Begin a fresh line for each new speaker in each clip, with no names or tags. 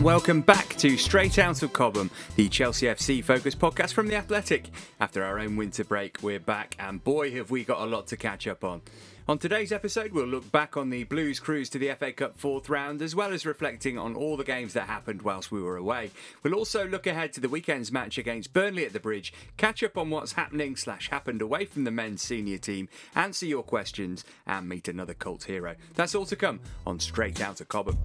and welcome back to Straight Out of Cobham, the Chelsea FC focused podcast from The Athletic. After our own winter break, we're back, and boy, have we got a lot to catch up on. On today's episode, we'll look back on the Blues cruise to the FA Cup fourth round, as well as reflecting on all the games that happened whilst we were away. We'll also look ahead to the weekend's match against Burnley at the Bridge, catch up on what's happening slash happened away from the men's senior team, answer your questions, and meet another cult hero. That's all to come on Straight Out of Cobham.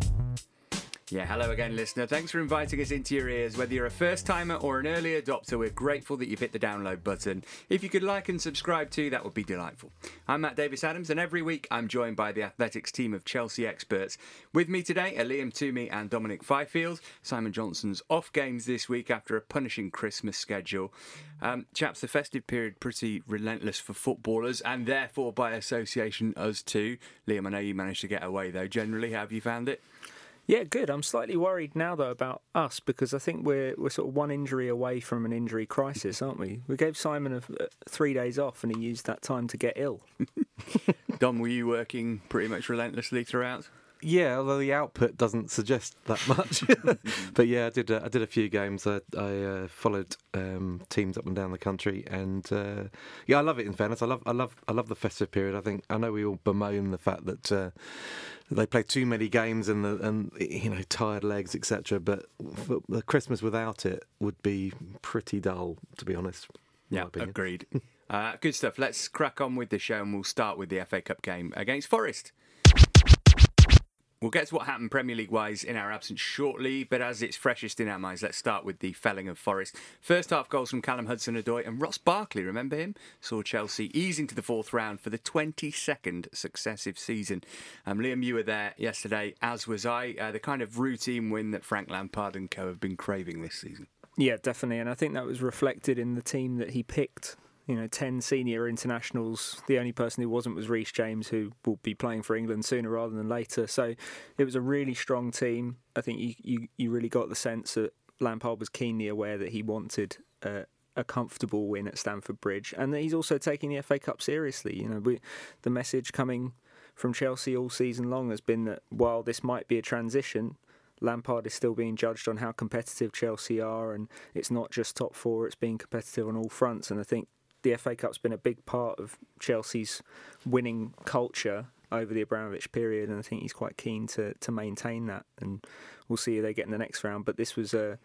Yeah, hello again, listener. Thanks for inviting us into your ears. Whether you're a first timer or an early adopter, we're grateful that you've hit the download button. If you could like and subscribe too, that would be delightful. I'm Matt Davis Adams, and every week I'm joined by the athletics team of Chelsea experts. With me today are Liam Toomey and Dominic Fifield. Simon Johnson's off games this week after a punishing Christmas schedule. Um, chaps, the festive period pretty relentless for footballers, and therefore by association us too. Liam, I know you managed to get away though. Generally, how have you found it?
Yeah, good. I'm slightly worried now though about us because I think we're we're sort of one injury away from an injury crisis, aren't we? We gave Simon a, three days off, and he used that time to get ill.
Dom, were you working pretty much relentlessly throughout?
Yeah, although the output doesn't suggest that much. but yeah, I did. Uh, I did a few games. I, I uh, followed um, teams up and down the country, and uh, yeah, I love it. In fairness, I love, I love, I love the festive period. I think I know we all bemoan the fact that uh, they play too many games and the, and you know tired legs, etc. But the Christmas without it would be pretty dull, to be honest.
Yeah, agreed. Uh, good stuff. Let's crack on with the show, and we'll start with the FA Cup game against Forest. We'll get to what happened Premier League wise in our absence shortly, but as it's freshest in our minds, let's start with the felling of Forest. First half goals from Callum Hudson Odoi and Ross Barkley, remember him? Saw Chelsea ease into the fourth round for the 22nd successive season. Um, Liam, you were there yesterday, as was I. Uh, the kind of routine win that Frank Lampard and co have been craving this season.
Yeah, definitely. And I think that was reflected in the team that he picked you know, 10 senior internationals. The only person who wasn't was Reece James, who will be playing for England sooner rather than later. So it was a really strong team. I think you, you, you really got the sense that Lampard was keenly aware that he wanted a comfortable win at Stamford Bridge and that he's also taking the FA Cup seriously. You know, we, the message coming from Chelsea all season long has been that while this might be a transition, Lampard is still being judged on how competitive Chelsea are, and it's not just top four; it's being competitive on all fronts. And I think the FA Cup's been a big part of Chelsea's winning culture over the Abramovich period, and I think he's quite keen to to maintain that. And we'll see who they get in the next round. But this was a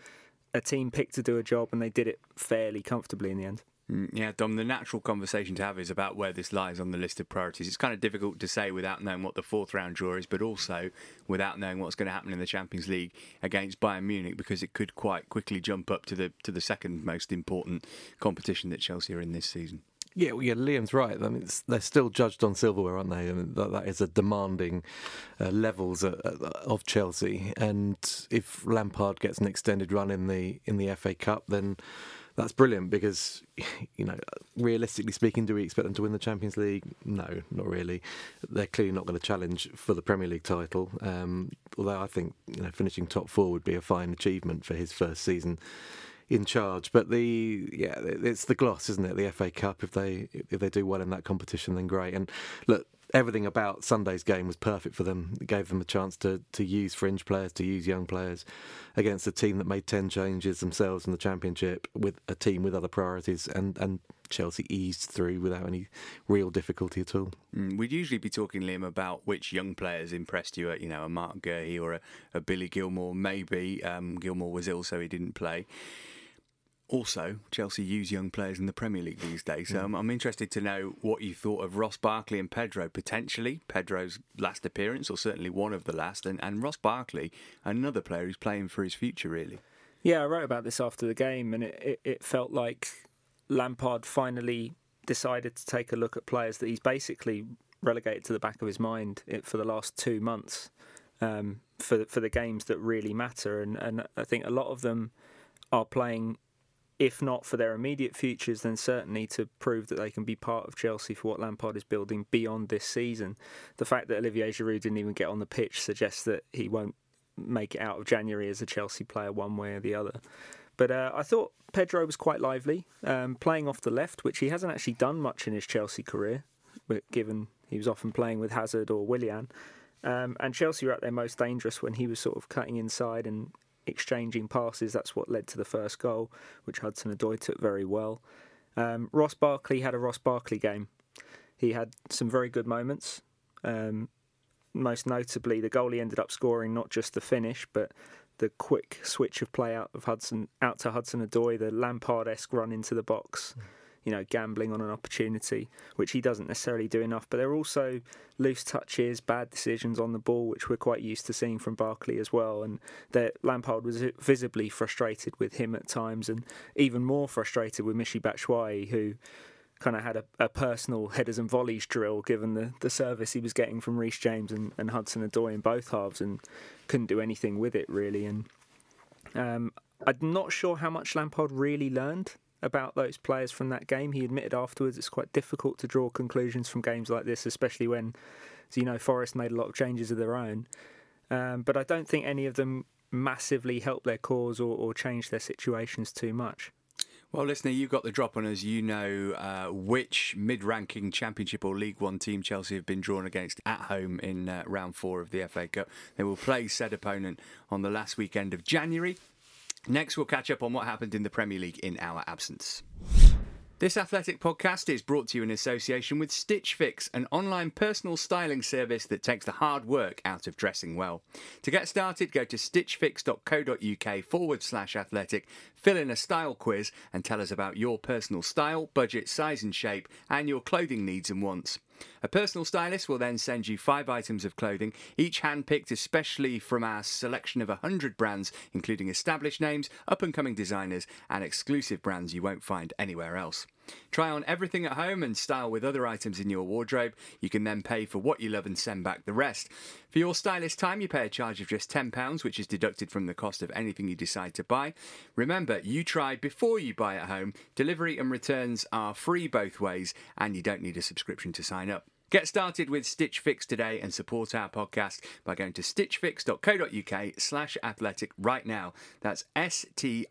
a team picked to do a job, and they did it fairly comfortably in the end.
Mm, yeah, Dom, the natural conversation to have is about where this lies on the list of priorities. It's kind of difficult to say without knowing what the fourth round draw is, but also without knowing what's going to happen in the Champions League against Bayern Munich, because it could quite quickly jump up to the to the second most important competition that Chelsea are in this season.
Yeah, well, yeah, Liam's right. I mean, they're still judged on silverware, aren't they? I mean, that, that is a demanding uh, levels uh, uh, of Chelsea. And if Lampard gets an extended run in the in the FA Cup, then that's brilliant because you know realistically speaking do we expect them to win the Champions League? No not really. They're clearly not going to challenge for the Premier League title. Um, although I think you know finishing top 4 would be a fine achievement for his first season in charge. But the yeah it's the gloss isn't it? The FA Cup if they if they do well in that competition then great. And look everything about Sunday's game was perfect for them. It gave them a chance to, to use fringe players, to use young players against a team that made 10 changes themselves in the Championship with a team with other priorities. And, and Chelsea eased through without any real difficulty at all.
Mm, we'd usually be talking, Liam, about which young players impressed you, at, you know, a Marc Guéhi or a, a Billy Gilmour, maybe. Um, Gilmour was ill, so he didn't play also, Chelsea use young players in the Premier League these days. So mm. I'm, I'm, interested to know what you thought of Ross Barkley and Pedro, potentially Pedro's last appearance, or certainly one of the last, and, and Ross Barkley, another player who's playing for his future, really.
Yeah, I wrote about this after the game, and it, it, it felt like Lampard finally decided to take a look at players that he's basically relegated to the back of his mind for the last two months um, for for the games that really matter, and and I think a lot of them are playing if not for their immediate futures, then certainly to prove that they can be part of Chelsea for what Lampard is building beyond this season. The fact that Olivier Giroud didn't even get on the pitch suggests that he won't make it out of January as a Chelsea player one way or the other. But uh, I thought Pedro was quite lively, um, playing off the left, which he hasn't actually done much in his Chelsea career, given he was often playing with Hazard or Willian. Um, and Chelsea were at their most dangerous when he was sort of cutting inside and exchanging passes. That's what led to the first goal, which Hudson Odoi took very well. Um, Ross Barkley had a Ross Barkley game. He had some very good moments. Um, most notably, the goal he ended up scoring not just the finish, but the quick switch of play out of Hudson out to Hudson Odoi, the Lampard-esque run into the box. Mm you know, gambling on an opportunity, which he doesn't necessarily do enough. But there are also loose touches, bad decisions on the ball, which we're quite used to seeing from Barkley as well. And that Lampard was visibly frustrated with him at times, and even more frustrated with Michy Batshuayi, who kind of had a, a, personal headers and volleys drill given the, the service he was getting from Reece James and, and Hudson Odoi in both halves and couldn't do anything with it really. And um, I'm not sure how much Lampard really learned about those players from that game. He admitted afterwards it's quite difficult to draw conclusions from games like this, especially when, as you know, Forest made a lot of changes of their own. Um, but I don't think any of them massively helped their cause or, or changed their situations too much.
Well, listener, you've got the drop on us. You know uh, which mid-ranking Championship or League One team Chelsea have been drawn against at home in uh, round four of the FA Cup. They will play said opponent on the last weekend of January. Next, we'll catch up on what happened in the Premier League in our absence. This athletic podcast is brought to you in association with Stitch Fix, an online personal styling service that takes the hard work out of dressing well. To get started, go to stitchfix.co.uk forward slash athletic, fill in a style quiz, and tell us about your personal style, budget, size, and shape, and your clothing needs and wants. A personal stylist will then send you five items of clothing, each handpicked especially from our selection of 100 brands, including established names, up and coming designers, and exclusive brands you won't find anywhere else. Try on everything at home and style with other items in your wardrobe. You can then pay for what you love and send back the rest. For your stylist time, you pay a charge of just £10, which is deducted from the cost of anything you decide to buy. Remember, you try before you buy at home. Delivery and returns are free both ways, and you don't need a subscription to sign up. Get started with Stitch Fix today and support our podcast by going to stitchfix.co.uk slash athletic right now. That's S-T-I-T-C-H-F-I-X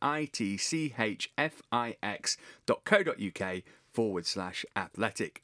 dot co.uk forward slash athletic.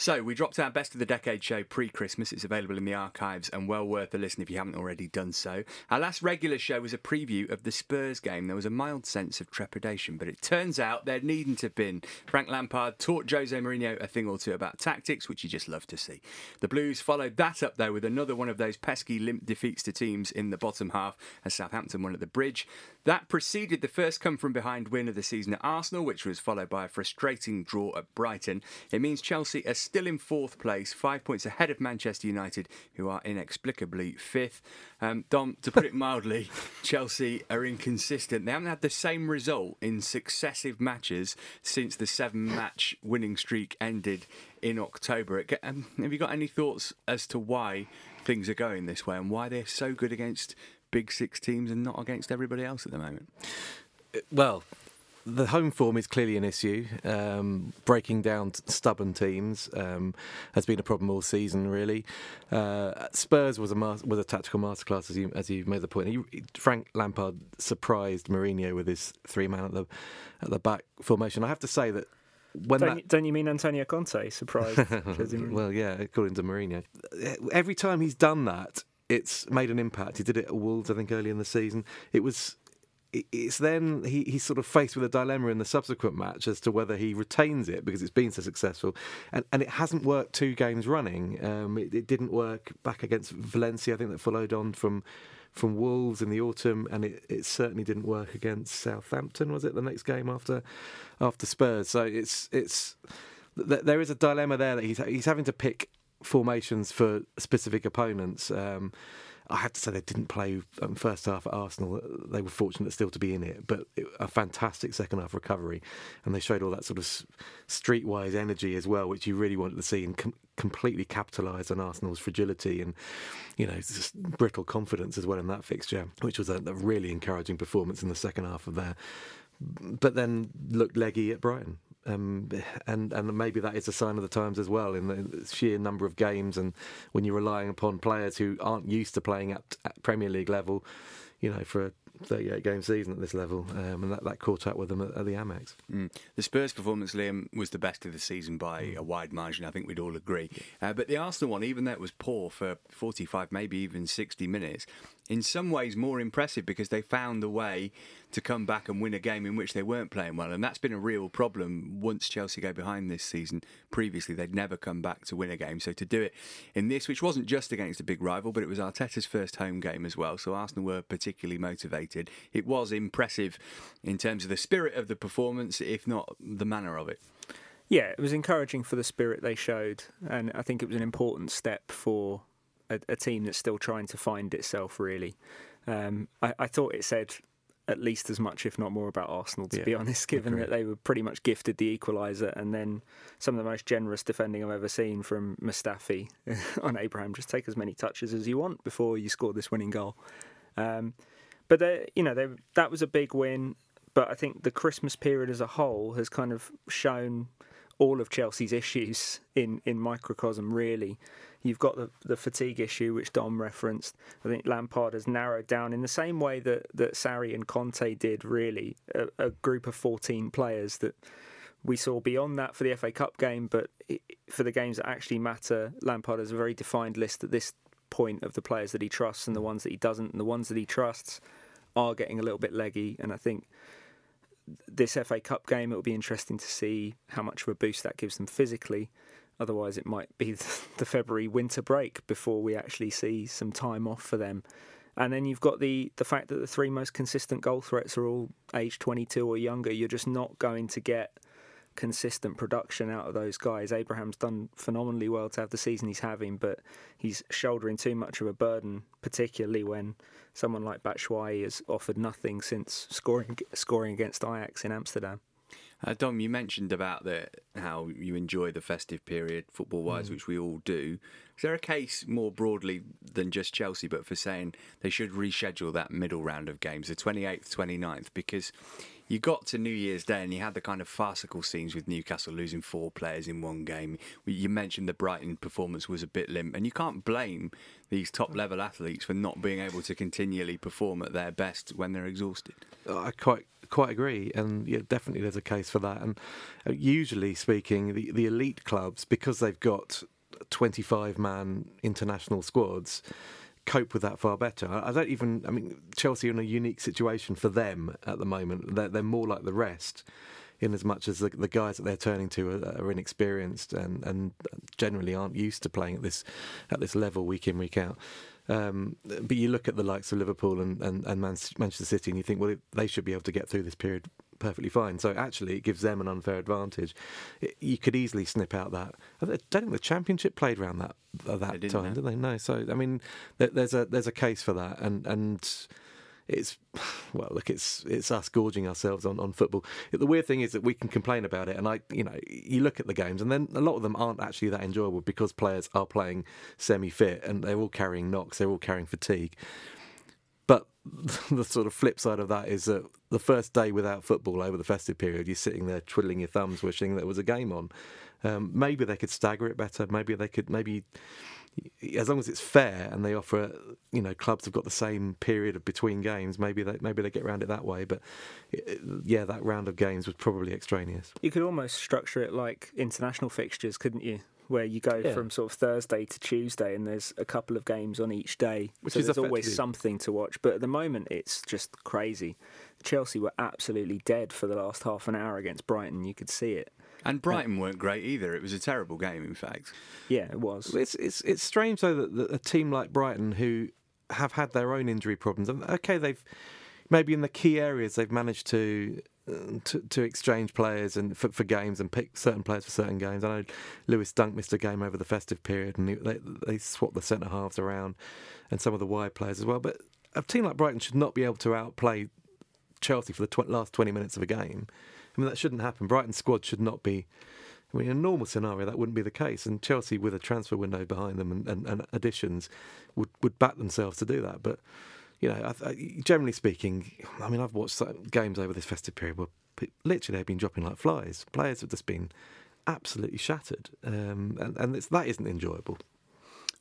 So, we dropped our Best of the Decade show pre Christmas. It's available in the archives and well worth a listen if you haven't already done so. Our last regular show was a preview of the Spurs game. There was a mild sense of trepidation, but it turns out there needn't have been. Frank Lampard taught Jose Mourinho a thing or two about tactics, which you just love to see. The Blues followed that up, though, with another one of those pesky limp defeats to teams in the bottom half as Southampton won at the bridge. That preceded the first come from behind win of the season at Arsenal, which was followed by a frustrating draw at Brighton. It means Chelsea are still in fourth place, five points ahead of Manchester United, who are inexplicably fifth. Um, Dom, to put it mildly, Chelsea are inconsistent. They haven't had the same result in successive matches since the seven match winning streak ended in October. Um, have you got any thoughts as to why things are going this way and why they're so good against big six teams and not against everybody else at the moment?
Well, the home form is clearly an issue. Um, breaking down stubborn teams um, has been a problem all season, really. Uh, Spurs was a was a tactical masterclass, as you as you made the point. He, Frank Lampard surprised Mourinho with his three man at the at the back formation. I have to say that
when don't, that... don't, you, mean Antonio Conte surprised?
well, yeah, according to Mourinho, every time he's done that, it's made an impact. He did it at Wolves, I think, early in the season. It was. It's then he, he's sort of faced with a dilemma in the subsequent match as to whether he retains it because it's been so successful, and, and it hasn't worked two games running. Um, it, it didn't work back against Valencia, I think that followed on from from Wolves in the autumn, and it, it certainly didn't work against Southampton. Was it the next game after after Spurs? So it's it's there is a dilemma there that he's he's having to pick formations for specific opponents. Um, I have to say they didn't play um, first half at Arsenal. They were fortunate still to be in it, but it, a fantastic second half recovery, and they showed all that sort of streetwise energy as well, which you really wanted to see, and com- completely capitalised on Arsenal's fragility and you know brittle confidence as well in that fixture, which was a, a really encouraging performance in the second half of there. But then looked leggy at Brighton. Um, and and maybe that is a sign of the times as well in the sheer number of games and when you're relying upon players who aren't used to playing at, at Premier League level, you know, for a 38 game season at this level, um, and that, that caught up with them at, at the Amex.
Mm. The Spurs performance, Liam, was the best of the season by mm. a wide margin. I think we'd all agree. Uh, but the Arsenal one, even though it was poor for 45, maybe even 60 minutes, in some ways more impressive because they found a way to come back and win a game in which they weren't playing well. And that's been a real problem once Chelsea go behind this season. Previously, they'd never come back to win a game. So to do it in this, which wasn't just against a big rival, but it was Arteta's first home game as well. So Arsenal were particularly motivated. It was impressive in terms of the spirit of the performance, if not the manner of it.
Yeah, it was encouraging for the spirit they showed, and I think it was an important step for a, a team that's still trying to find itself. Really, um, I, I, thought it said at least as much, if not more, about Arsenal. To yeah, be honest, given that they were pretty much gifted the equaliser, and then some of the most generous defending I've ever seen from Mustafi on Abraham. Just take as many touches as you want before you score this winning goal. Um, but they, you know, they, that was a big win. But I think the Christmas period as a whole has kind of shown all of Chelsea's issues in, in microcosm, really. You've got the, the fatigue issue, which Dom referenced. I think Lampard has narrowed down in the same way that, that Sarri and Conte did, really, a, a group of 14 players that we saw beyond that for the FA Cup game, but for the games that actually matter, Lampard has a very defined list at this point of the players that he trusts and the ones that he doesn't, and the ones that he trusts are getting a little bit leggy. And I think this FA Cup game, it will be interesting to see how much of a boost that gives them physically. Otherwise, it might be the February winter break before we actually see some time off for them. And then you've got the the fact that the three most consistent goal threats are all age 22 or younger. You're just not going to get consistent production out of those guys. Abraham's done phenomenally well to have the season he's having, but he's shouldering too much of a burden, particularly when someone like Batshuayi has offered nothing since scoring scoring against Ajax in Amsterdam.
Uh, Dom, you mentioned about the how you enjoy the festive period football wise, mm. which we all do. Is there a case more broadly than just Chelsea, but for saying they should reschedule that middle round of games, the 28th, 29th? Because you got to New Year's Day and you had the kind of farcical scenes with Newcastle losing four players in one game. You mentioned the Brighton performance was a bit limp, and you can't blame these top level athletes for not being able to continually perform at their best when they're exhausted.
I quite quite agree, and yeah, definitely there's a case for that. And uh, usually speaking, the the elite clubs because they've got 25 man international squads cope with that far better. I don't even. I mean, Chelsea are in a unique situation for them at the moment. They're, they're more like the rest, in as much as the, the guys that they're turning to are, are, inexperienced and, and generally aren't used to playing at this at this level week in week out. Um, but you look at the likes of Liverpool and, and, and Manchester City, and you think, well, they should be able to get through this period perfectly fine. So actually, it gives them an unfair advantage. It, you could easily snip out that. I don't think the Championship played around that at that time, did they? No. So I mean, there, there's a there's a case for that, and and it's well look it's it's us gorging ourselves on, on football. The weird thing is that we can complain about it and i you know you look at the games and then a lot of them aren't actually that enjoyable because players are playing semi-fit and they're all carrying knocks they're all carrying fatigue. But the sort of flip side of that is that the first day without football over the festive period you're sitting there twiddling your thumbs wishing there was a game on um, maybe they could stagger it better maybe they could maybe as long as it's fair and they offer, you know, clubs have got the same period of between games. Maybe they maybe they get around it that way. But yeah, that round of games was probably extraneous.
You could almost structure it like international fixtures, couldn't you? Where you go yeah. from sort of Thursday to Tuesday, and there's a couple of games on each day, Which so there's always something to watch. But at the moment, it's just crazy. Chelsea were absolutely dead for the last half an hour against Brighton. You could see it.
And Brighton weren't great either. It was a terrible game, in fact.
Yeah, it was.
It's it's it's strange though that, that a team like Brighton, who have had their own injury problems, okay, they've maybe in the key areas they've managed to uh, to, to, exchange players and for, for, games and pick certain players for certain games. I know Lewis Dunk missed a game over the festive period, and they they swapped the centre halves around and some of the wide players as well. But a team like Brighton should not be able to outplay Chelsea for the tw- last twenty minutes of a game. I mean, that shouldn't happen. Brighton's squad should not be. I mean, in a normal scenario, that wouldn't be the case. And Chelsea, with a transfer window behind them and, and, and additions, would, would back themselves to do that. But, you know, I, I, generally speaking, I mean, I've watched games over this festive period where literally they've been dropping like flies. Players have just been absolutely shattered. Um, and and that isn't enjoyable.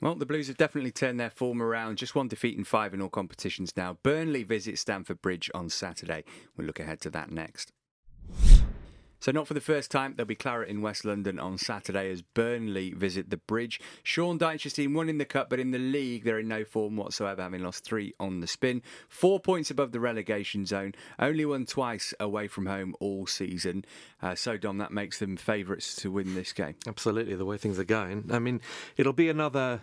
Well, the Blues have definitely turned their form around. Just one defeat in five in all competitions now. Burnley visit Stamford Bridge on Saturday. We'll look ahead to that next. So, not for the first time, there'll be claret in West London on Saturday as Burnley visit the bridge. Sean Dyche's team won in the cup, but in the league, they're in no form whatsoever, having lost three on the spin. Four points above the relegation zone, only won twice away from home all season. Uh, so, Dom, that makes them favourites to win this game.
Absolutely, the way things are going. I mean, it'll be another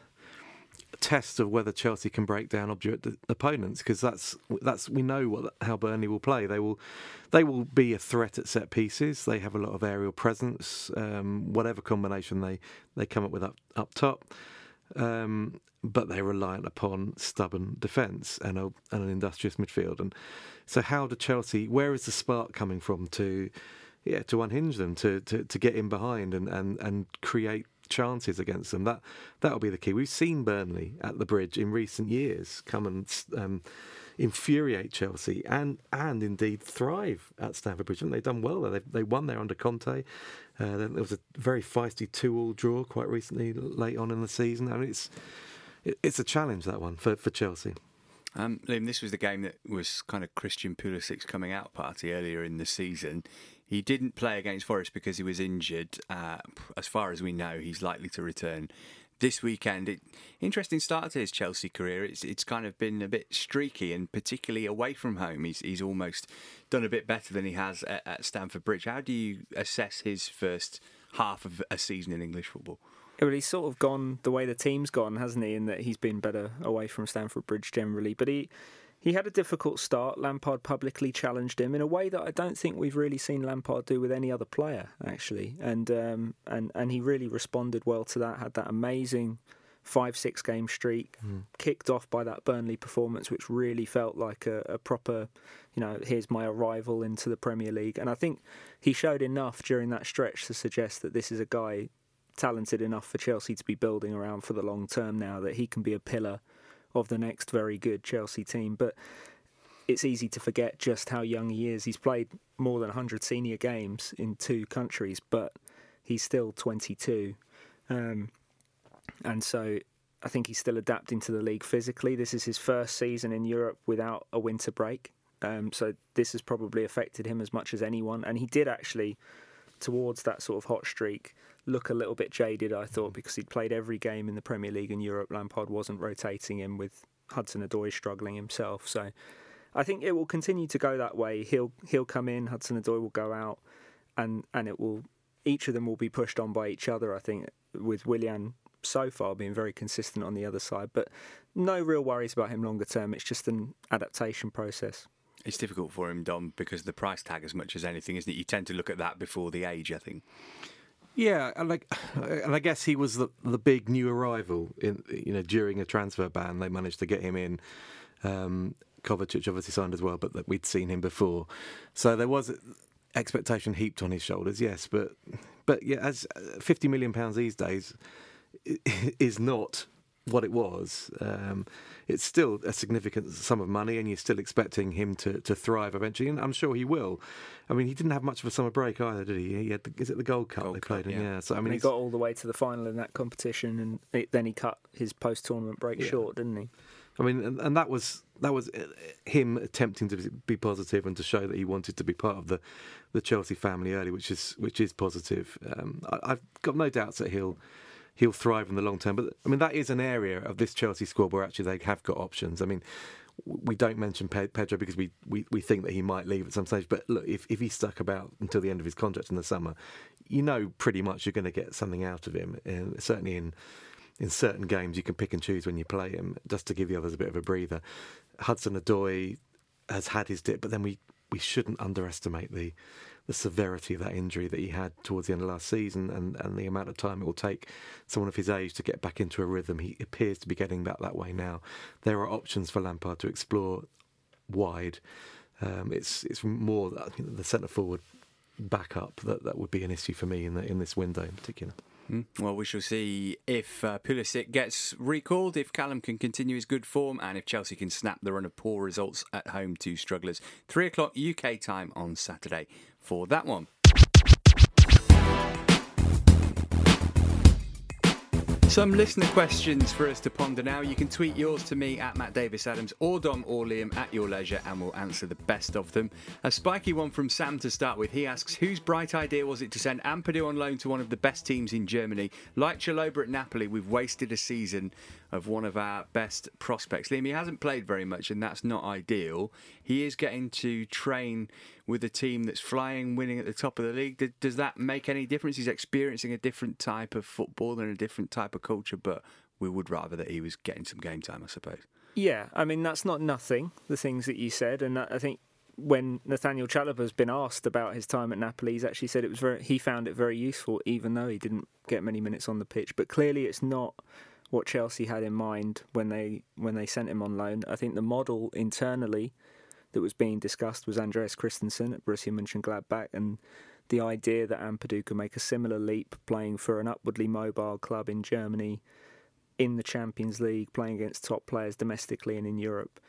test of whether Chelsea can break down obdurate opponents because that's that's we know what how Burnley will play. They will they will be a threat at set pieces. They have a lot of aerial presence. Um, whatever combination they they come up with up up top. Um, but they're reliant upon stubborn defence and, and an industrious midfield. And so, how do Chelsea? Where is the spark coming from to, yeah, to unhinge them, to to, to get in behind and, and, and create chances against them. That that'll be the key. We've seen Burnley at the bridge in recent years come and um, infuriate Chelsea and and indeed thrive at Stamford Bridge. And they've done well there. They, they won there under Conte. Uh, there was a very feisty two-all draw quite recently, late on in the season. I mean, it's it, it's a challenge that one for for Chelsea.
Um, Liam, this was the game that was kind of Christian Pulisic's coming out party earlier in the season. He didn't play against Forest because he was injured. Uh, as far as we know, he's likely to return this weekend. It, interesting start to his Chelsea career. It's it's kind of been a bit streaky, and particularly away from home, he's he's almost done a bit better than he has at, at Stamford Bridge. How do you assess his first half of a season in English football?
Well, he's sort of gone the way the team's gone, hasn't he? In that he's been better away from Stamford Bridge generally, but he he had a difficult start. Lampard publicly challenged him in a way that I don't think we've really seen Lampard do with any other player, actually. And um, and and he really responded well to that. Had that amazing five six game streak, mm. kicked off by that Burnley performance, which really felt like a, a, proper, you know, here's my arrival into the Premier League. And I think he showed enough during that stretch to suggest that this is a guy talented enough for Chelsea to be building around for the long term now that he can be a pillar of the next very good Chelsea team. But it's easy to forget just how young he is. He's played more than 100 senior games in two countries, but he's still 22. Um, and so I think he's still adapting to the league physically. This is his first season in Europe without a winter break. Um, so this has probably affected him as much as anyone. And he did actually, towards that sort of hot streak, look a little bit jaded, I thought, mm. because he'd played every game in the Premier League in Europe. Lampard wasn't rotating him with Hudson Odoi struggling himself. So I think it will continue to go that way. He'll he'll come in, Hudson Odoi will go out, and and it will each of them will be pushed on by each other. I think with Willian so far being very consistent on the other side, but no real worries about him longer term. It's just an adaptation process.
It's difficult for him, Dom, because the price tag, as much as anything, isn't it? You tend to look at that before the age, I think.
Yeah, and like, and I guess he was the the big new arrival in you know during a transfer ban. They managed to get him in. Um, Kovacic obviously signed as well, but that we'd seen him before, so there was expectation heaped on his shoulders. Yes, but but yeah, as uh, fifty million pounds these days is not what it was. Um, it's still a significant sum of money, and you're still expecting him to, to thrive eventually, and I'm sure he will. I mean, he didn't have much of a summer break either, did he? He had the, is it the Gold Cup Gold they played Cup, in? Yeah. yeah. So I mean,
he got all the way to the final in that competition, and it, then he cut his post tournament break yeah. short, didn't he?
I mean, and, and, that was that was uh, him attempting to be positive and to show that he wanted to be part of the, the Chelsea family early, which is which is positive. Um, I, have got no doubts that he'll he'll thrive in the long term. But I mean, that is an area of this Chelsea squad where actually they have got options. I mean, we don't mention Pedro because we, we, we think that he might leave at some stage. But look, if, if he's stuck about until the end of his contract in the summer, you know pretty much you're going to get something out of him. And certainly in in certain games, you can pick and choose when you play him, just to give the others a bit of a breather. Hudson Odoi has had his dip, but then we, we shouldn't underestimate the the severity of that injury that he had towards the end of last season and, and the amount of time it will take someone of his age to get back into a rhythm. He appears to be getting back that way now. There are options for Lampard to explore wide. Um, it's it's more the centre forward backup that, that would be an issue for me in the, in this window in particular.
Hmm. Well, we shall see if uh, Pulisic gets recalled, if Callum can continue his good form, and if Chelsea can snap the run of poor results at home to strugglers. Three o'clock UK time on Saturday for that one. Some listener questions for us to ponder now. You can tweet yours to me at Matt Davis Adams or Dom or Liam at your leisure, and we'll answer the best of them. A spiky one from Sam to start with. He asks, whose bright idea was it to send Ampadu on loan to one of the best teams in Germany? Like Chalobah at Napoli, we've wasted a season of one of our best prospects. Liam, he hasn't played very much, and that's not ideal. He is getting to train with a team that's flying, winning at the top of the league. Does that make any difference? He's experiencing a different type of football and a different type of culture, but we would rather that he was getting some game time, I suppose.
Yeah, I mean that's not nothing. The things that you said, and I think when Nathaniel Chalobah has been asked about his time at Napoli, he's actually said it was very. He found it very useful, even though he didn't get many minutes on the pitch. But clearly, it's not what Chelsea had in mind when they when they sent him on loan. I think the model internally that was being discussed was Andreas Christensen at Borussia Mönchengladbach, and the idea that Ampadu could make a similar leap playing for an upwardly mobile club in Germany, in the Champions League, playing against top players domestically and in Europe.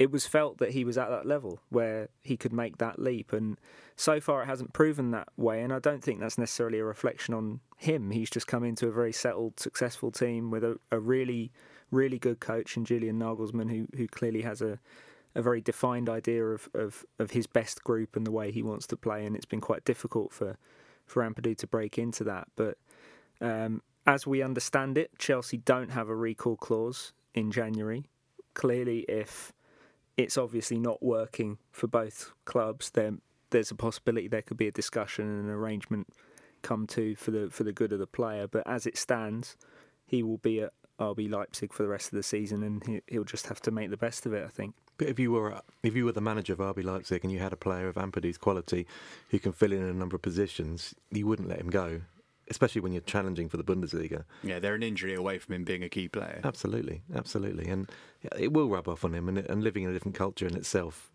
It was felt that he was at that level where he could make that leap, and so far it hasn't proven that way. And I don't think that's necessarily a reflection on him. He's just come into a very settled, successful team with a, a really, really good coach in Julian Nagelsmann, who who clearly has a a very defined idea of, of, of his best group and the way he wants to play, and it's been quite difficult for for Ampadu to break into that. But um, as we understand it, Chelsea don't have a recall clause in January. Clearly, if it's obviously not working for both clubs, then there's a possibility there could be a discussion and an arrangement come to for the for the good of the player. But as it stands, he will be at RB Leipzig for the rest of the season, and he, he'll just have to make the best of it. I think.
But if you were if you were the manager of RB Leipzig and you had a player of Ampadu's quality who can fill in a number of positions, you wouldn't let him go, especially when you're challenging for the Bundesliga.
Yeah, they're an injury away from him being a key player.
Absolutely, absolutely, and it will rub off on him. And, and living in a different culture in itself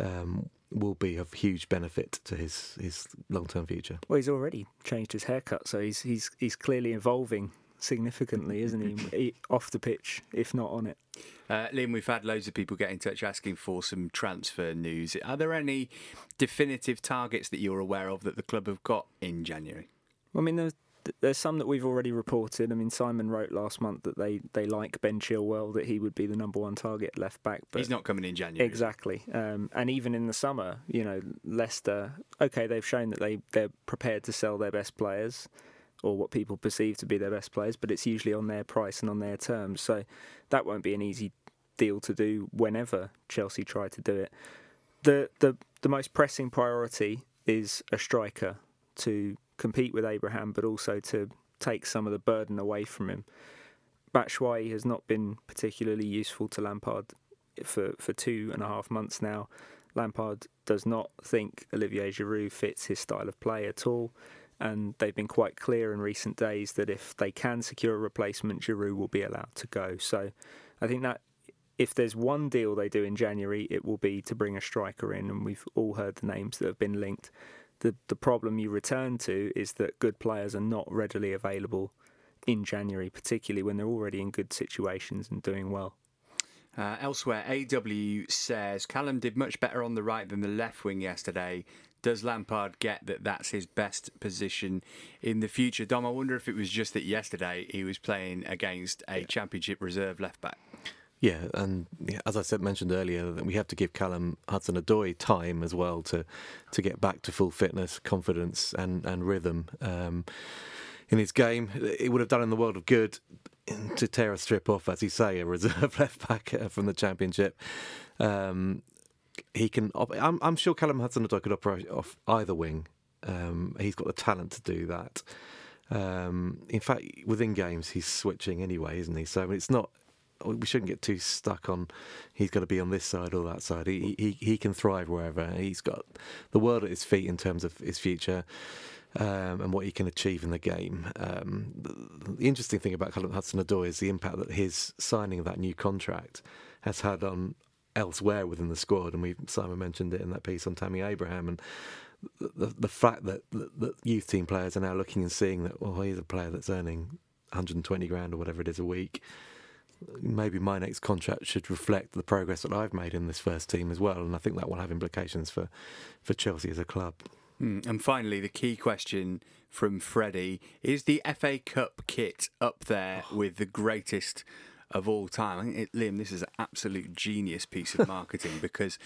um, will be of huge benefit to his his long term future.
Well, he's already changed his haircut, so he's he's he's clearly evolving significantly, isn't he? Off the pitch, if not on it.
Uh, Liam, we've had loads of people get in touch asking for some transfer news. Are there any definitive targets that you're aware of that the club have got in January?
Well, I mean, there's, there's some that we've already reported. I mean, Simon wrote last month that they, they like Ben Chilwell, that he would be the number one target left back.
But he's not coming in January.
Exactly. Um, and even in the summer, you know, Leicester, okay, they've shown that they, they're prepared to sell their best players or what people perceive to be their best players, but it's usually on their price and on their terms. So that won't be an easy deal to do whenever Chelsea try to do it. The the the most pressing priority is a striker to compete with Abraham, but also to take some of the burden away from him. Batshuayi has not been particularly useful to Lampard for, for two and a half months now. Lampard does not think Olivier Giroud fits his style of play at all and they've been quite clear in recent days that if they can secure a replacement, Giroud will be allowed to go. So I think that if there's one deal they do in January, it will be to bring a striker in, and we've all heard the names that have been linked. The the problem you return to is that good players are not readily available in January, particularly when they're already in good situations and doing well.
Uh, elsewhere, AW says Callum did much better on the right than the left wing yesterday does Lampard get that that's his best position in the future? Dom, I wonder if it was just that yesterday he was playing against a yeah. Championship reserve left back.
Yeah, and as I said mentioned earlier, we have to give Callum Hudson-Odoi time as well to to get back to full fitness, confidence, and and rhythm um, in his game. It would have done in the world of good to tear a strip off, as you say, a reserve left back uh, from the Championship. Um, he can. I'm, I'm sure Callum Hudson-Odoi could operate off either wing. Um, he's got the talent to do that. Um, in fact, within games, he's switching anyway, isn't he? So it's not. We shouldn't get too stuck on. He's got to be on this side or that side. He he he can thrive wherever. He's got the world at his feet in terms of his future. Um, and what he can achieve in the game. Um, the, the, interesting thing about Callum Hudson-Odoi is the impact that his signing of that new contract has had on elsewhere within the squad, and we Simon mentioned it in that piece on Tammy Abraham, and the the fact that, that youth team players are now looking and seeing that well he's a player that's earning 120 grand or whatever it is a week. Maybe my next contract should reflect the progress that I've made in this first team as well, and I think that will have implications for, for Chelsea as a club.
Mm, and finally, the key question from Freddie is the FA Cup kit up there oh. with the greatest of all time? I think, it, Liam, this is an absolute genius piece of marketing because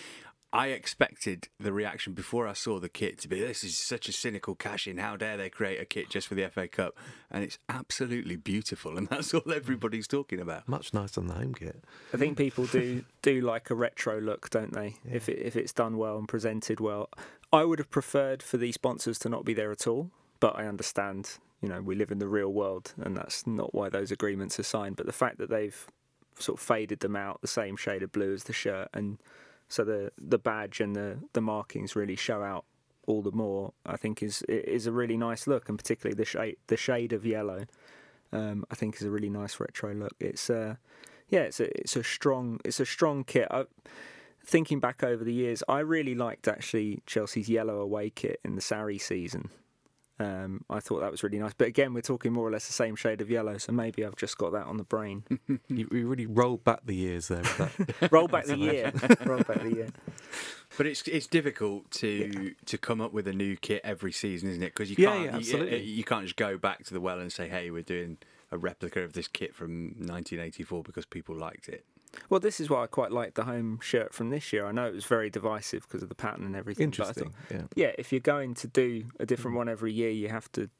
I expected the reaction before I saw the kit to be this is such a cynical cash in. How dare they create a kit just for the FA Cup? And it's absolutely beautiful, and that's all everybody's talking about.
Much nicer than the home kit.
I think people do do like a retro look, don't they? Yeah. If it, if it's done well and presented well, I would have preferred for these sponsors to not be there at all. But I understand, you know, we live in the real world, and that's not why those agreements are signed. But the fact that they've sort of faded them out the same shade of blue as the shirt and so the the badge and the the markings really show out all the more. I think is is a really nice look, and particularly the shade the shade of yellow. Um, I think is a really nice retro look. It's uh, yeah, it's a it's a strong it's a strong kit. I, thinking back over the years, I really liked actually Chelsea's yellow away kit in the Sarri season. Um, I thought that was really nice. But again, we're talking more or less the same shade of yellow, so maybe I've just got that on the brain.
you, you, really rolled back the years there.
roll back the year. roll back the year.
But it's it's difficult to yeah. to come up with a new kit every season, isn't it? Because you
yeah,
can't
yeah, absolutely.
You, you can't just go back to the well and say, "Hey, we're doing a replica of this kit from 1984 because people liked it."
Well, this is why I quite like the home shirt from this year. I know it was very divisive because of the pattern and everything.
Interesting.
Thought, yeah. Yeah. If you're going to do a different mm. one every year, you have to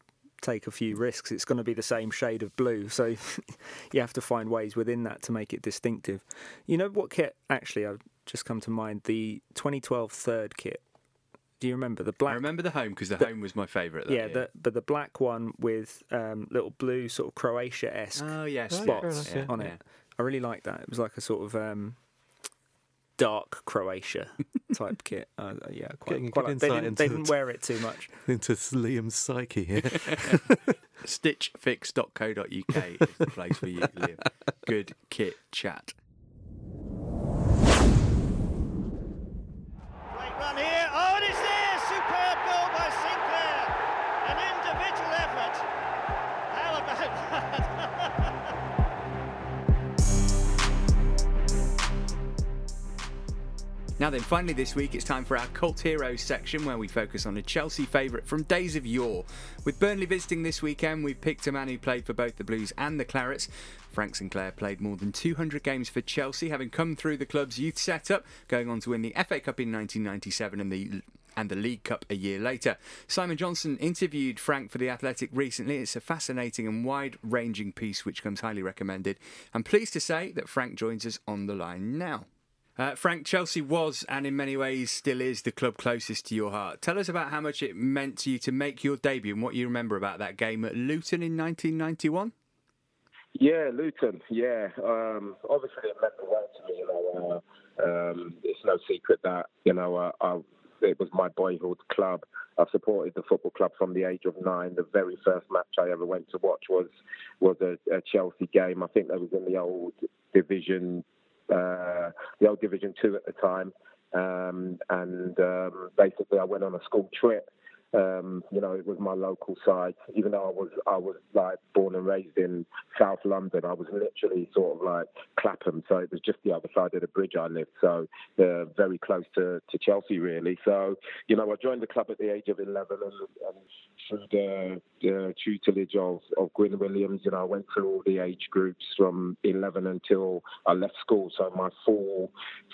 take a few risks. It's going to be the same shade of blue, so you have to find ways within that to make it distinctive. You know what kit? Actually, I've just come to mind the 2012 third kit. Do you remember the black? I
remember the home because the, the, home was my favourite.
Yeah, the, but the black one with um, little blue sort of Croatia esque
oh, yeah,
spots yeah, on it. I really liked that. It was like a sort of um, dark Croatia type kit. Uh, yeah, quite, quite like, they, didn't, they didn't wear it too much.
Into Liam's psyche here.
Stitchfix.co.uk is the place for you, Liam. Good kit chat. Now then, finally this week it's time for our Cult Heroes section where we focus on a Chelsea favourite from days of yore. With Burnley visiting this weekend, we've picked a man who played for both the Blues and the Clarets. Frank Sinclair played more than 200 games for Chelsea, having come through the club's youth setup, going on to win the FA Cup in 1997 and the and the League Cup a year later. Simon Johnson interviewed Frank for The Athletic recently. It's a fascinating and wide ranging piece which comes highly recommended. I'm pleased to say that Frank joins us on the line now. Uh, Frank, Chelsea was and in many ways still is the club closest to your heart. Tell us about how much it meant to you to make your debut and what you remember about that game at Luton in 1991.
Yeah, Luton. Yeah, um, obviously it meant the world to me. You know, uh, um, it's no secret that you know uh, I, it was my boyhood club. I supported the football club from the age of nine. The very first match I ever went to watch was was a, a Chelsea game. I think that was in the old Division uh, the old Division Two at the time, um, and um, basically I went on a school trip um, you know, it was my local side. Even though I was I was like born and raised in South London, I was literally sort of like Clapham, so it was just the other side of the bridge I lived. So uh, very close to, to Chelsea, really. So you know, I joined the club at the age of 11, and, and through the, the tutelage of, of Gwyn Williams, you know, I went through all the age groups from 11 until I left school. So my full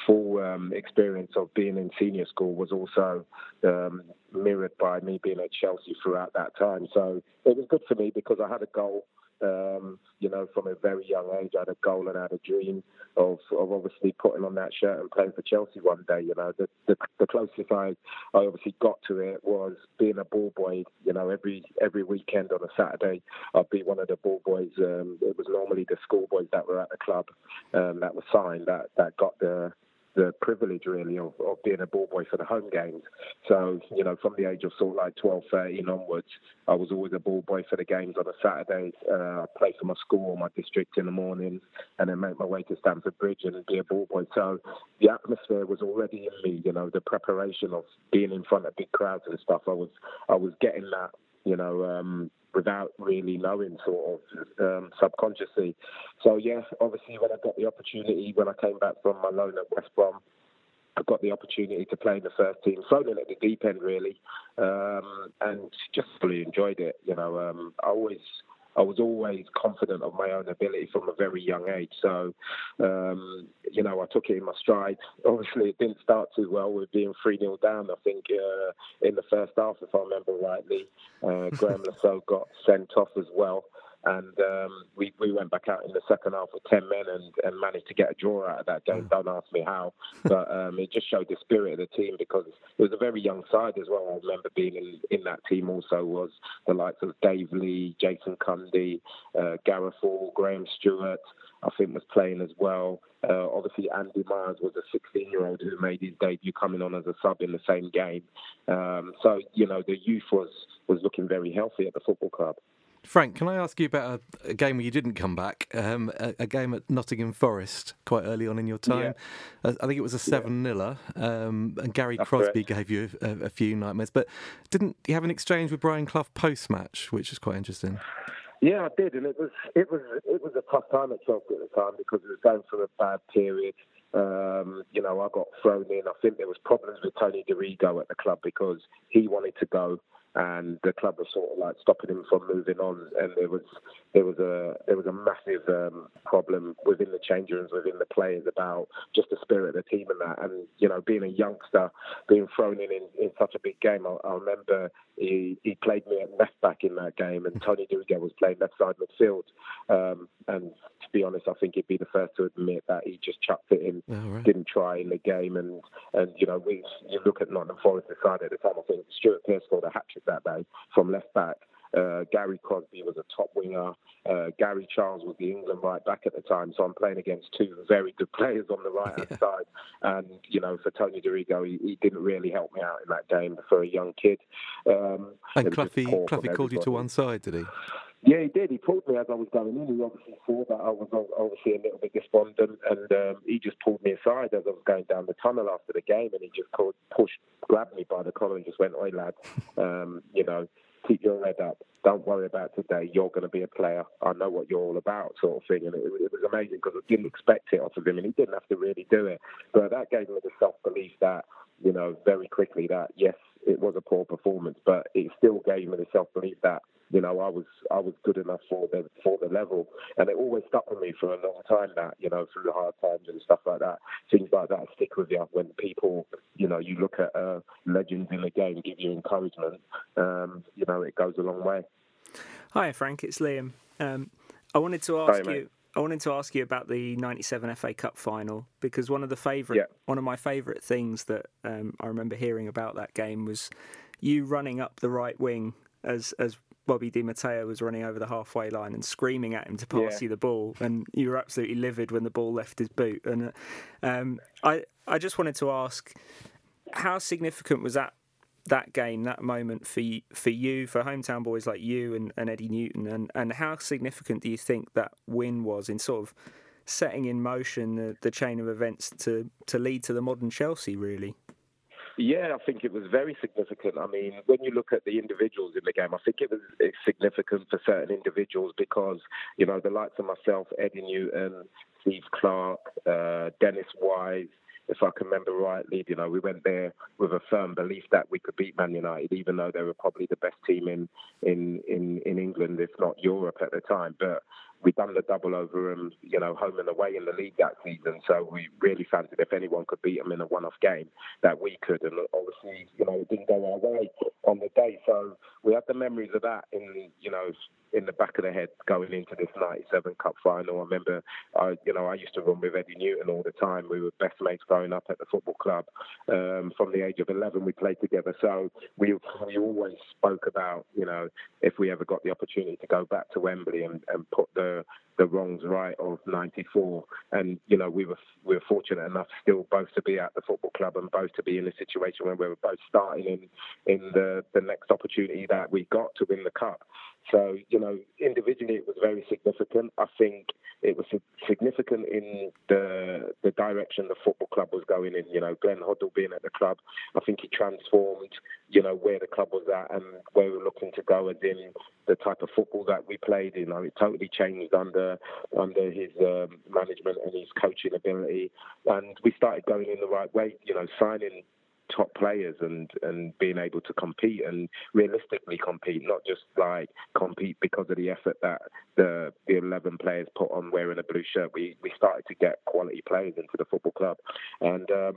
full um, experience of being in senior school was also um, mirrored by me being at Chelsea throughout that time. So it was good for me because I had a goal. Um, you know, from a very young age, I had a goal and I had a dream of, of obviously putting on that shirt and playing for Chelsea one day. You know, the, the, the closest I, I obviously got to it was being a ball boy. You know, every every weekend on a Saturday, I'd be one of the ball boys. Um, it was normally the schoolboys that were at the club um, that were signed that that got the the privilege really of, of being a ball boy for the home games. So, you know, from the age of sort of like 12, 13 onwards, I was always a ball boy for the games on a Saturday. Uh, I played for my school or my district in the mornings and then make my way to Stamford Bridge and be a ball boy. So the atmosphere was already in me, you know, the preparation of being in front of big crowds and stuff. I was, I was getting that, you know, um, without really knowing, sort of um, subconsciously. So yeah, obviously when I got the opportunity when I came back from my loan at West Brom, I got the opportunity to play in the first team, thrown in at the deep end really, um, and just fully enjoyed it. You know, um, I always I was always confident of my own ability from a very young age. So, um, you know, I took it in my stride. Obviously, it didn't start too well with being 3 0 down. I think uh, in the first half, if I remember rightly, uh, Le Saux got sent off as well and um, we, we went back out in the second half with 10 men and, and managed to get a draw out of that game. Don't ask me how, but um, it just showed the spirit of the team because it was a very young side as well. I remember being in, in that team also was the likes of Dave Lee, Jason Cundy, uh, Gareth Hall, Graham Stuart, I think was playing as well. Uh, obviously, Andy Myers was a 16 year old who made his debut coming on as a sub in the same game. Um, so, you know, the youth was, was looking very healthy at the football club.
Frank, can I ask you about a, a game where you didn't come back? Um, a, a, game at Nottingham Forest quite early on in your time. Yeah. Uh, I think it was a 7 0 um, and Gary That's Crosby correct. gave you a, a, few nightmares. But didn't you have an exchange with Brian Clough post match, which was quite interesting?
Yeah, I did, and it was it was it was a tough time at Chelsea at the time because it was going through a bad period. Um, you know, I got thrown in. I think there was problems with Tony Dorigo at the club because he wanted to go and the club was sort of like stopping him from moving on. And there was there was a there was a massive um, problem within the change rooms, within the players about just the spirit of the team and that. And you know, being a youngster, being thrown in in, in such a big game, I, I remember he, he played me at left back in that game, and Tony Dorigo was playing left side midfield. Um, and to be honest, I think he'd be the first to admit that he just chucked it in, oh, right. didn't try in the game. And and you know, we you look at Nottingham Forest side at the time. I think Stuart Pearce scored a hat trick that day from left back. Uh, Gary Crosby was a top winger. Uh, Gary Charles was the England right back at the time. So I'm playing against two very good players on the right hand yeah. side. And, you know, for Tony Dorigo, he, he, didn't really help me out in that game for a young kid.
Um, and Cloughie, Cloughie called you to one side, did he?
Yeah, he did. He pulled me as I was going in. He obviously saw that I was obviously a little bit despondent, and um, he just pulled me aside as I was going down the tunnel after the game, and he just called, pushed, grabbed me by the collar and just went, "Oi, lad, um, you know, keep your head up. Don't worry about today. You're going to be a player. I know what you're all about, sort of thing." And it, it was amazing because I didn't expect it off of him, and he didn't have to really do it. But that gave me the self belief that, you know, very quickly that yes, it was a poor performance, but it still gave me the self belief that you know, I was I was good enough for the for the level, and it always stuck with me for a long time. That you know, through the hard times and stuff like that, things like that stick with you. When people, you know, you look at uh, legends in the game, give you encouragement. Um, you know, it goes a long way.
Hi, Frank. It's Liam. Um, I wanted to ask Hi, you. I wanted to ask you about the '97 FA Cup final because one of the favorite, yeah. one of my favourite things that um, I remember hearing about that game was you running up the right wing as as Bobby Di Matteo was running over the halfway line and screaming at him to pass yeah. you the ball, and you were absolutely livid when the ball left his boot. And um, I, I just wanted to ask, how significant was that that game, that moment for you, for you, for hometown boys like you and, and Eddie Newton, and, and how significant do you think that win was in sort of setting in motion the, the chain of events to to lead to the modern Chelsea, really?
Yeah, I think it was very significant. I mean, when you look at the individuals in the game, I think it was significant for certain individuals because, you know, the likes of myself, Eddie Newton, Steve Clarke, uh, Dennis Wise, if I can remember rightly, you know, we went there with a firm belief that we could beat Man United, even though they were probably the best team in in in, in England, if not Europe at the time. But we done the double over them, you know, home and away in the league that season. So we really fancied if anyone could beat them in a one-off game, that we could. And obviously, you know, it didn't go our way on the day. So we have the memories of that in, you know, in the back of the head going into this 97 Cup final. I remember, I, you know, I used to run with Eddie Newton all the time. We were best mates growing up at the football club. Um, from the age of 11, we played together. So we, we always spoke about, you know, if we ever got the opportunity to go back to Wembley and, and put the the wrongs right of '94, and you know we were we were fortunate enough still both to be at the football club and both to be in a situation where we were both starting in in the the next opportunity that we got to win the cup. So, you know, individually it was very significant. I think it was significant in the the direction the football club was going in. You know, Glenn Hoddle being at the club, I think he transformed, you know, where the club was at and where we were looking to go, as in the type of football that we played. You know, it totally changed under under his um, management and his coaching ability, and we started going in the right way. You know, signing top players and and being able to compete and realistically compete, not just like compete because of the effort that the the eleven players put on wearing a blue shirt. We we started to get quality players into the football club, and. Um,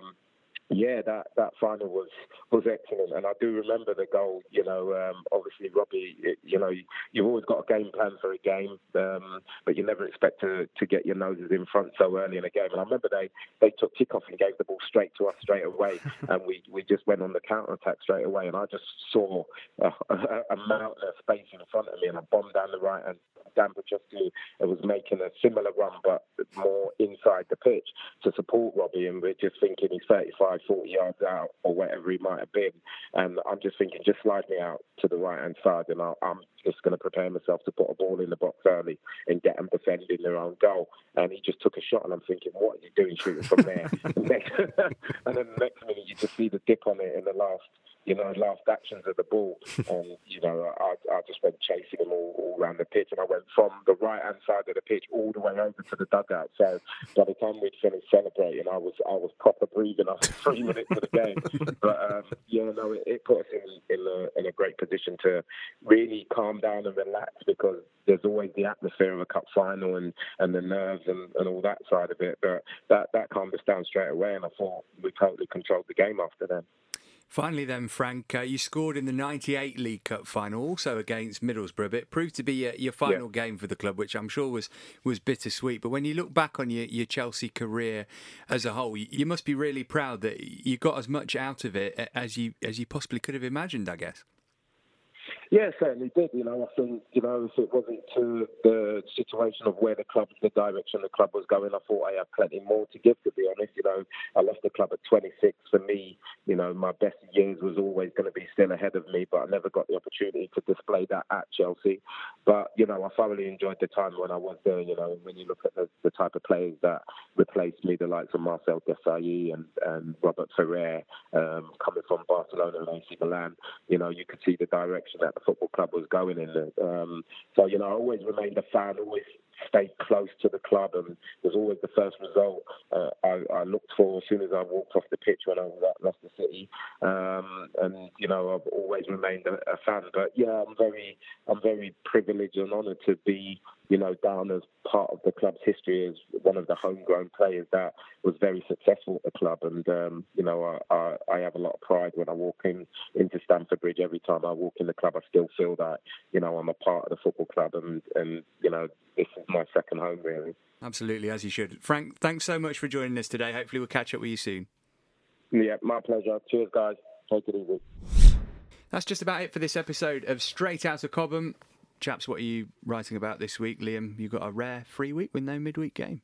yeah, that, that final was was excellent, and I do remember the goal. You know, um, obviously Robbie, you know, you've always got a game plan for a game, um, but you never expect to, to get your noses in front so early in a game. And I remember they, they took kickoff and gave the ball straight to us straight away, and we, we just went on the counter attack straight away. And I just saw a, a, a mountain of space in front of me, and I bombed down the right and Dan Petrescu was making a similar run, but more inside the pitch to support Robbie. And we're just thinking he's 35, 40 yards out or whatever he might have been. And I'm just thinking, just slide me out to the right hand side, and i am just going to prepare myself to put a ball in the box early and get them defending their own goal. And he just took a shot, and I'm thinking, what are you doing shooting from there? and then the next minute, you just see the dip on it in the last you know, last actions of the ball. And, you know, I, I just went chasing him all, all around the pitch and I went from the right hand side of the pitch all the way over to the dugout. So by the time we'd finished celebrating, I was I was proper breathing after three minutes of the game. But um, yeah, no, it, it put us in, in, a, in a great position to really calm down and relax because there's always the atmosphere of a cup final and, and the nerves and, and all that side of it. But that, that calmed us down straight away and I thought we totally controlled the game after then.
Finally, then, Frank, uh, you scored in the 98 League Cup final, also against Middlesbrough. It proved to be your, your final yeah. game for the club, which I'm sure was, was bittersweet. But when you look back on your, your Chelsea career as a whole, you, you must be really proud that you got as much out of it as you as you possibly could have imagined, I guess.
Yeah, certainly did. You know, I think you know if it wasn't to the situation of where the club, the direction the club was going, I thought I had plenty more to give. To be honest, you know, I left the club at 26. For me, you know, my best years was always going to be still ahead of me, but I never got the opportunity to display that at Chelsea. But you know, I thoroughly enjoyed the time when I was there. You know, when you look at the, the type of players that replaced me, the likes of Marcel Desailly and and Albert Ferrer, um, coming from Barcelona and AC Milan, you know, you could see the direction that football club was going in. Um, so you know, I always remained a fan, always stayed close to the club, and was always the first result uh, I, I, looked for as soon as I walked off the pitch when I was at Leicester City. Um, and you know, I've always remained a, a, fan. But yeah, I'm very, I'm very privileged and honoured to be, you know, down as part of the club's history as one of the homegrown players that was very successful at the club. And um, you know, I, I, I, have a lot of pride when I walk in into Stamford Bridge. Every time I walk in the club, I still feel that you know I'm a part of the football club, and and you know, this is my second home really.
Absolutely, as you should. Frank, thanks so much for joining us today. Hopefully, we'll catch up with you soon.
Yeah, my pleasure. Cheers, guys. Take it easy.
That's just about it for this episode of Straight Out of Cobham. Chaps, what are you writing about this week? Liam, you got a rare free week with no midweek game.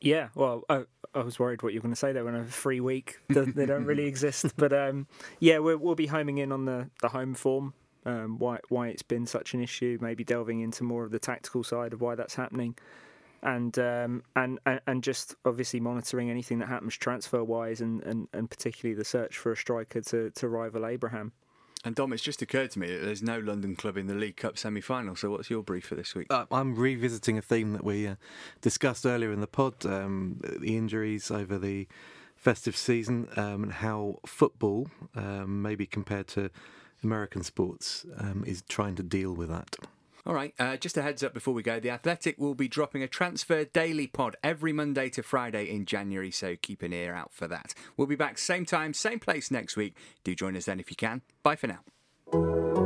Yeah, well, I, I was worried what you were going to say there when a free week. they don't really exist. But um, yeah, we will be homing in on the, the home form, um, why, why it's been such an issue, maybe delving into more of the tactical side of why that's happening and um, and, and and just obviously monitoring anything that happens transfer wise, and, and, and particularly the search for a striker to, to rival Abraham.
And Dom, it's just occurred to me that there's no London club in the League Cup semi-final. So, what's your brief for this week?
Uh, I'm revisiting a theme that we uh, discussed earlier in the pod: um, the injuries over the festive season, um, and how football, um, maybe compared to American sports, um, is trying to deal with that.
All right, uh, just a heads up before we go. The Athletic will be dropping a transfer daily pod every Monday to Friday in January, so keep an ear out for that. We'll be back same time, same place next week. Do join us then if you can. Bye for now.